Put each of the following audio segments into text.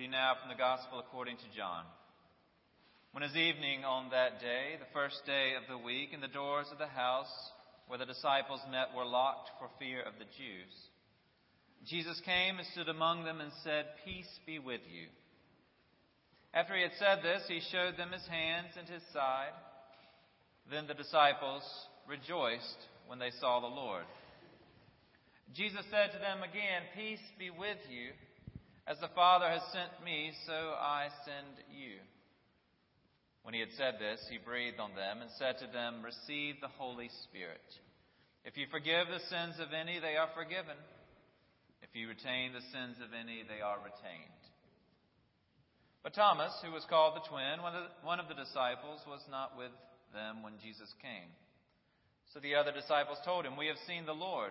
Reading now from the Gospel according to John. When it was evening on that day, the first day of the week, and the doors of the house where the disciples met were locked for fear of the Jews, Jesus came and stood among them and said, Peace be with you. After he had said this, he showed them his hands and his side. Then the disciples rejoiced when they saw the Lord. Jesus said to them again, Peace be with you. As the Father has sent me, so I send you. When he had said this, he breathed on them and said to them, Receive the Holy Spirit. If you forgive the sins of any, they are forgiven. If you retain the sins of any, they are retained. But Thomas, who was called the twin, one of the disciples, was not with them when Jesus came. So the other disciples told him, We have seen the Lord.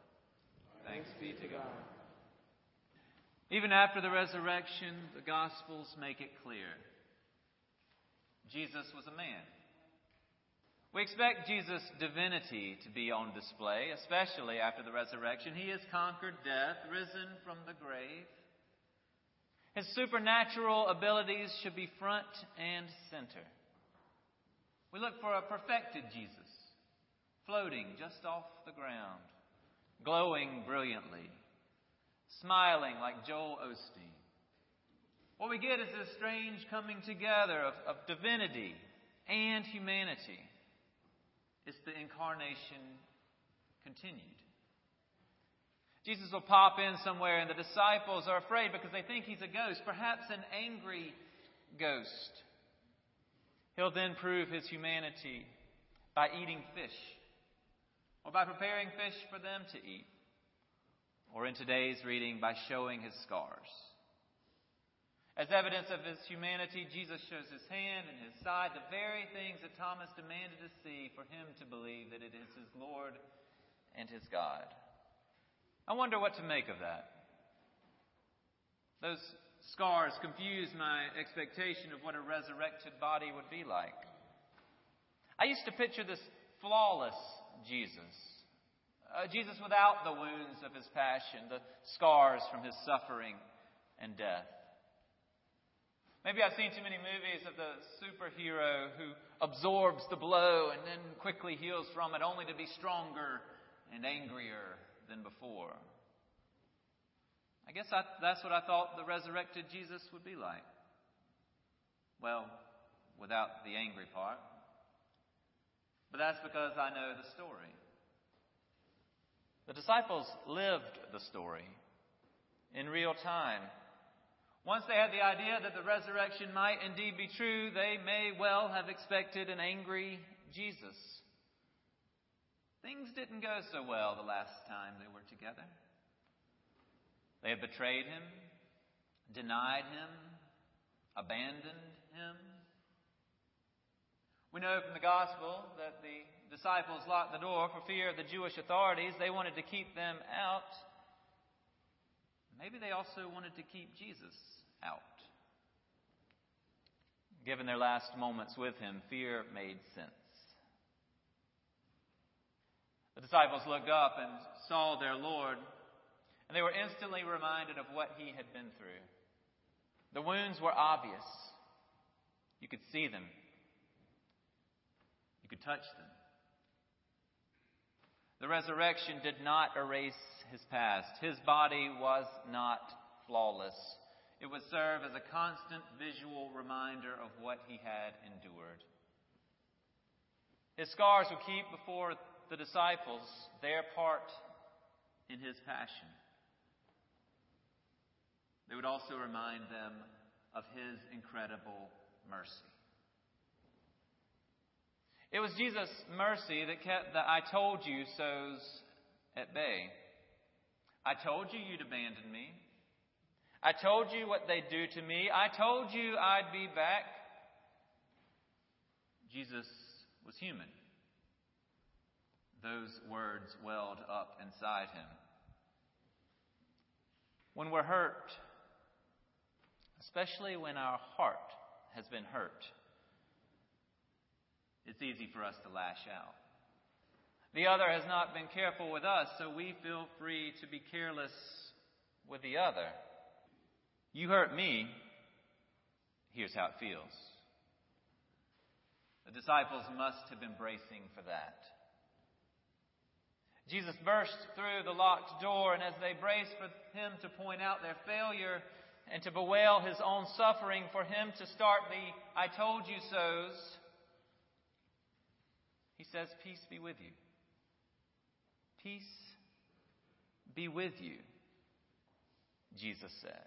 Thanks be to God. Even after the resurrection, the Gospels make it clear Jesus was a man. We expect Jesus' divinity to be on display, especially after the resurrection. He has conquered death, risen from the grave. His supernatural abilities should be front and center. We look for a perfected Jesus, floating just off the ground glowing brilliantly, smiling like Joel Osteen. What we get is this strange coming together of, of divinity and humanity. It's the incarnation continued. Jesus will pop in somewhere, and the disciples are afraid because they think he's a ghost, perhaps an angry ghost. He'll then prove his humanity by eating fish or by preparing fish for them to eat, or in today's reading, by showing his scars. As evidence of his humanity, Jesus shows his hand and his side, the very things that Thomas demanded to see for him to believe that it is his Lord and his God. I wonder what to make of that. Those scars confuse my expectation of what a resurrected body would be like. I used to picture this flawless Jesus. Uh, Jesus without the wounds of his passion, the scars from his suffering and death. Maybe I've seen too many movies of the superhero who absorbs the blow and then quickly heals from it, only to be stronger and angrier than before. I guess I, that's what I thought the resurrected Jesus would be like. Well, without the angry part. But that's because I know the story. The disciples lived the story in real time. Once they had the idea that the resurrection might indeed be true, they may well have expected an angry Jesus. Things didn't go so well the last time they were together. They had betrayed him, denied him, abandoned him. We know from the gospel that the disciples locked the door for fear of the Jewish authorities. They wanted to keep them out. Maybe they also wanted to keep Jesus out. Given their last moments with him, fear made sense. The disciples looked up and saw their Lord, and they were instantly reminded of what he had been through. The wounds were obvious. You could see them touch them. The resurrection did not erase his past. His body was not flawless. it would serve as a constant visual reminder of what he had endured. His scars would keep before the disciples their part in his passion. They would also remind them of his incredible mercy. It was Jesus' mercy that kept the I told you so's at bay. I told you you'd abandon me. I told you what they'd do to me. I told you I'd be back. Jesus was human. Those words welled up inside him. When we're hurt, especially when our heart has been hurt, it's easy for us to lash out. The other has not been careful with us, so we feel free to be careless with the other. You hurt me, here's how it feels. The disciples must have been bracing for that. Jesus burst through the locked door, and as they braced for him to point out their failure and to bewail his own suffering, for him to start the I told you so's, he says, Peace be with you. Peace be with you, Jesus said.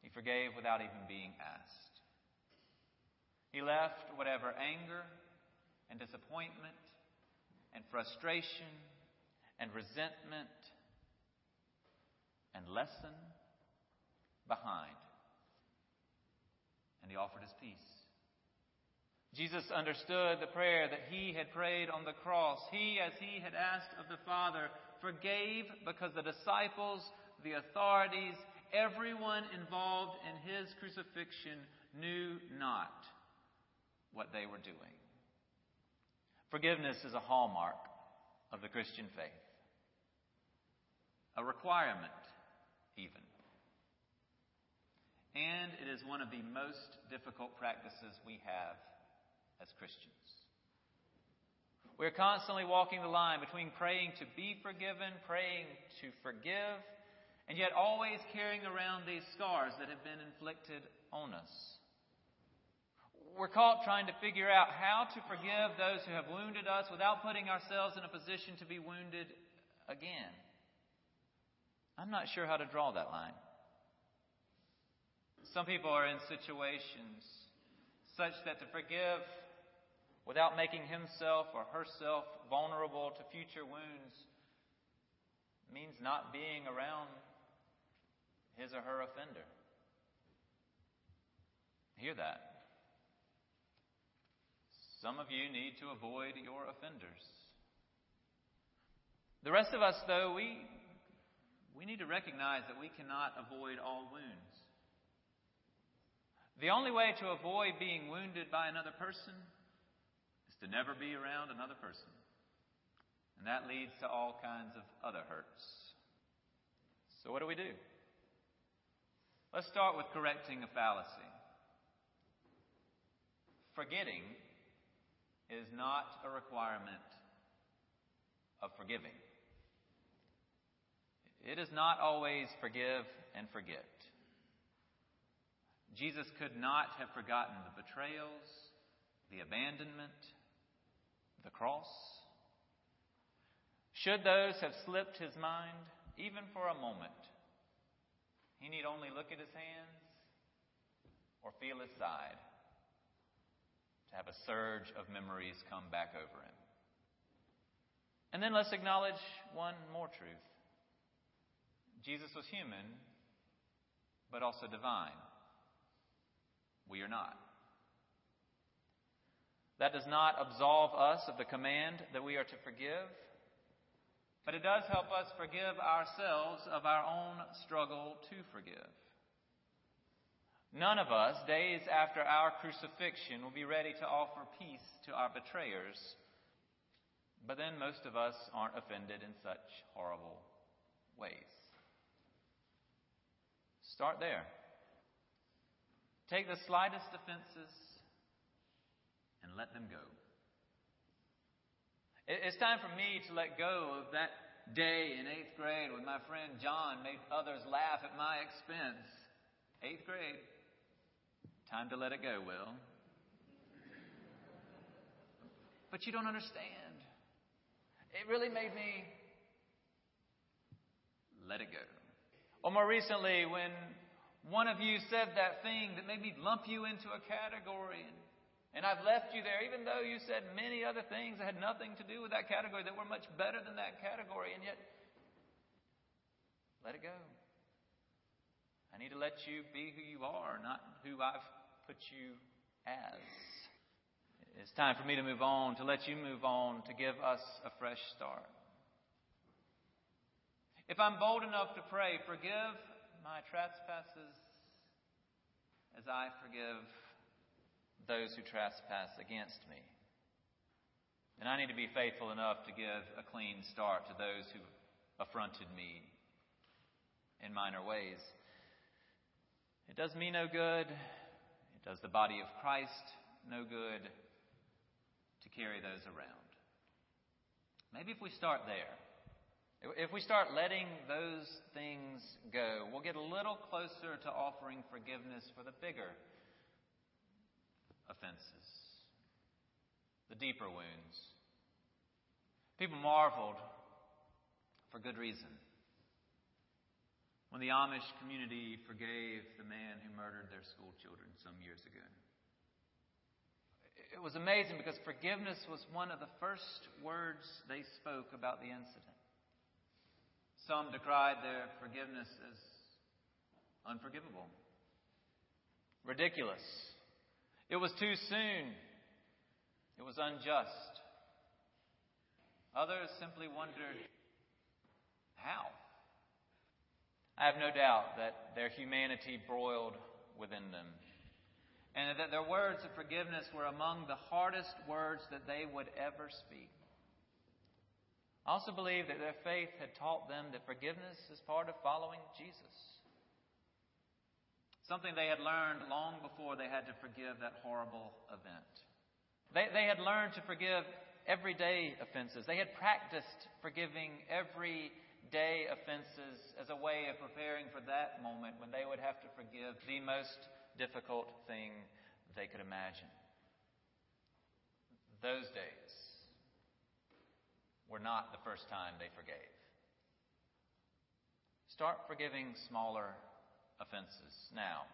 He forgave without even being asked. He left whatever anger and disappointment and frustration and resentment and lesson behind. And he offered his peace. Jesus understood the prayer that he had prayed on the cross. He, as he had asked of the Father, forgave because the disciples, the authorities, everyone involved in his crucifixion knew not what they were doing. Forgiveness is a hallmark of the Christian faith, a requirement, even. And it is one of the most difficult practices we have as Christians. We're constantly walking the line between praying to be forgiven, praying to forgive, and yet always carrying around these scars that have been inflicted on us. We're caught trying to figure out how to forgive those who have wounded us without putting ourselves in a position to be wounded again. I'm not sure how to draw that line. Some people are in situations such that to forgive without making himself or herself vulnerable to future wounds means not being around his or her offender. Hear that. Some of you need to avoid your offenders. The rest of us, though, we, we need to recognize that we cannot avoid all wounds. The only way to avoid being wounded by another person to never be around another person. And that leads to all kinds of other hurts. So, what do we do? Let's start with correcting a fallacy. Forgetting is not a requirement of forgiving. It is not always forgive and forget. Jesus could not have forgotten the betrayals, the abandonment, the cross? Should those have slipped his mind, even for a moment, he need only look at his hands or feel his side to have a surge of memories come back over him. And then let's acknowledge one more truth Jesus was human, but also divine. We are not. That does not absolve us of the command that we are to forgive, but it does help us forgive ourselves of our own struggle to forgive. None of us, days after our crucifixion, will be ready to offer peace to our betrayers, but then most of us aren't offended in such horrible ways. Start there. Take the slightest offenses and let them go. It's time for me to let go of that day in eighth grade when my friend John made others laugh at my expense. Eighth grade. Time to let it go, Will. But you don't understand. It really made me let it go. Or more recently, when one of you said that thing that made me lump you into a category, and, and I've left you there, even though you said many other things that had nothing to do with that category that were much better than that category, and yet, let it go. I need to let you be who you are, not who I've put you as. It's time for me to move on, to let you move on, to give us a fresh start. If I'm bold enough to pray, forgive my trespasses as I forgive those who trespass against me. And I need to be faithful enough to give a clean start to those who affronted me in minor ways. It does me no good. It does the body of Christ no good to carry those around. Maybe if we start there, if we start letting those things go, we'll get a little closer to offering forgiveness for the bigger offenses, the deeper wounds. People marveled for good reason when the Amish community forgave the man who murdered their school children some years ago. It was amazing because forgiveness was one of the first words they spoke about the incident. Some decried their forgiveness as unforgivable, ridiculous. It was too soon. It was unjust. Others simply wondered how. I have no doubt that their humanity broiled within them, and that their words of forgiveness were among the hardest words that they would ever speak. I also believe that their faith had taught them that forgiveness is part of following Jesus. Something they had learned long before they had to forgive that horrible event. They, they had learned to forgive everyday offenses. They had practiced forgiving every day offenses as a way of preparing for that moment when they would have to forgive the most difficult thing they could imagine. Those days were not the first time they forgave. Start forgiving smaller offenses now.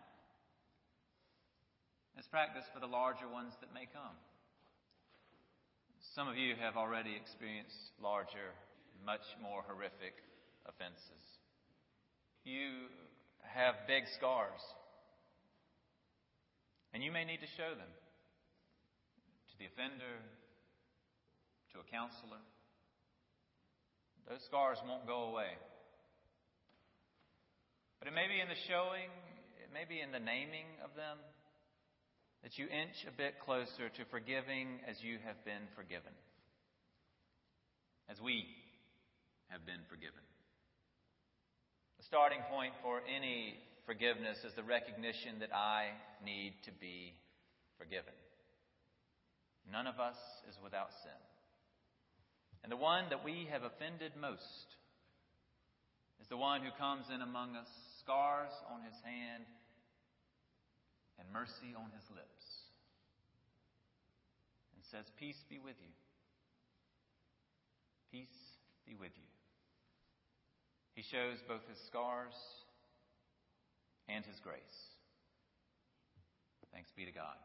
As practice for the larger ones that may come. Some of you have already experienced larger much more horrific offenses. You have big scars, and you may need to show them to the offender, to a counselor. Those scars won't go away. But it may be in the showing, it may be in the naming of them, that you inch a bit closer to forgiving as you have been forgiven. As we have been forgiven. The starting point for any forgiveness is the recognition that I need to be forgiven. None of us is without sin. And the one that we have offended most is the one who comes in among us, scars on his hand and mercy on his lips, and says, Peace be with you. Peace be with you. He shows both his scars and his grace. Thanks be to God.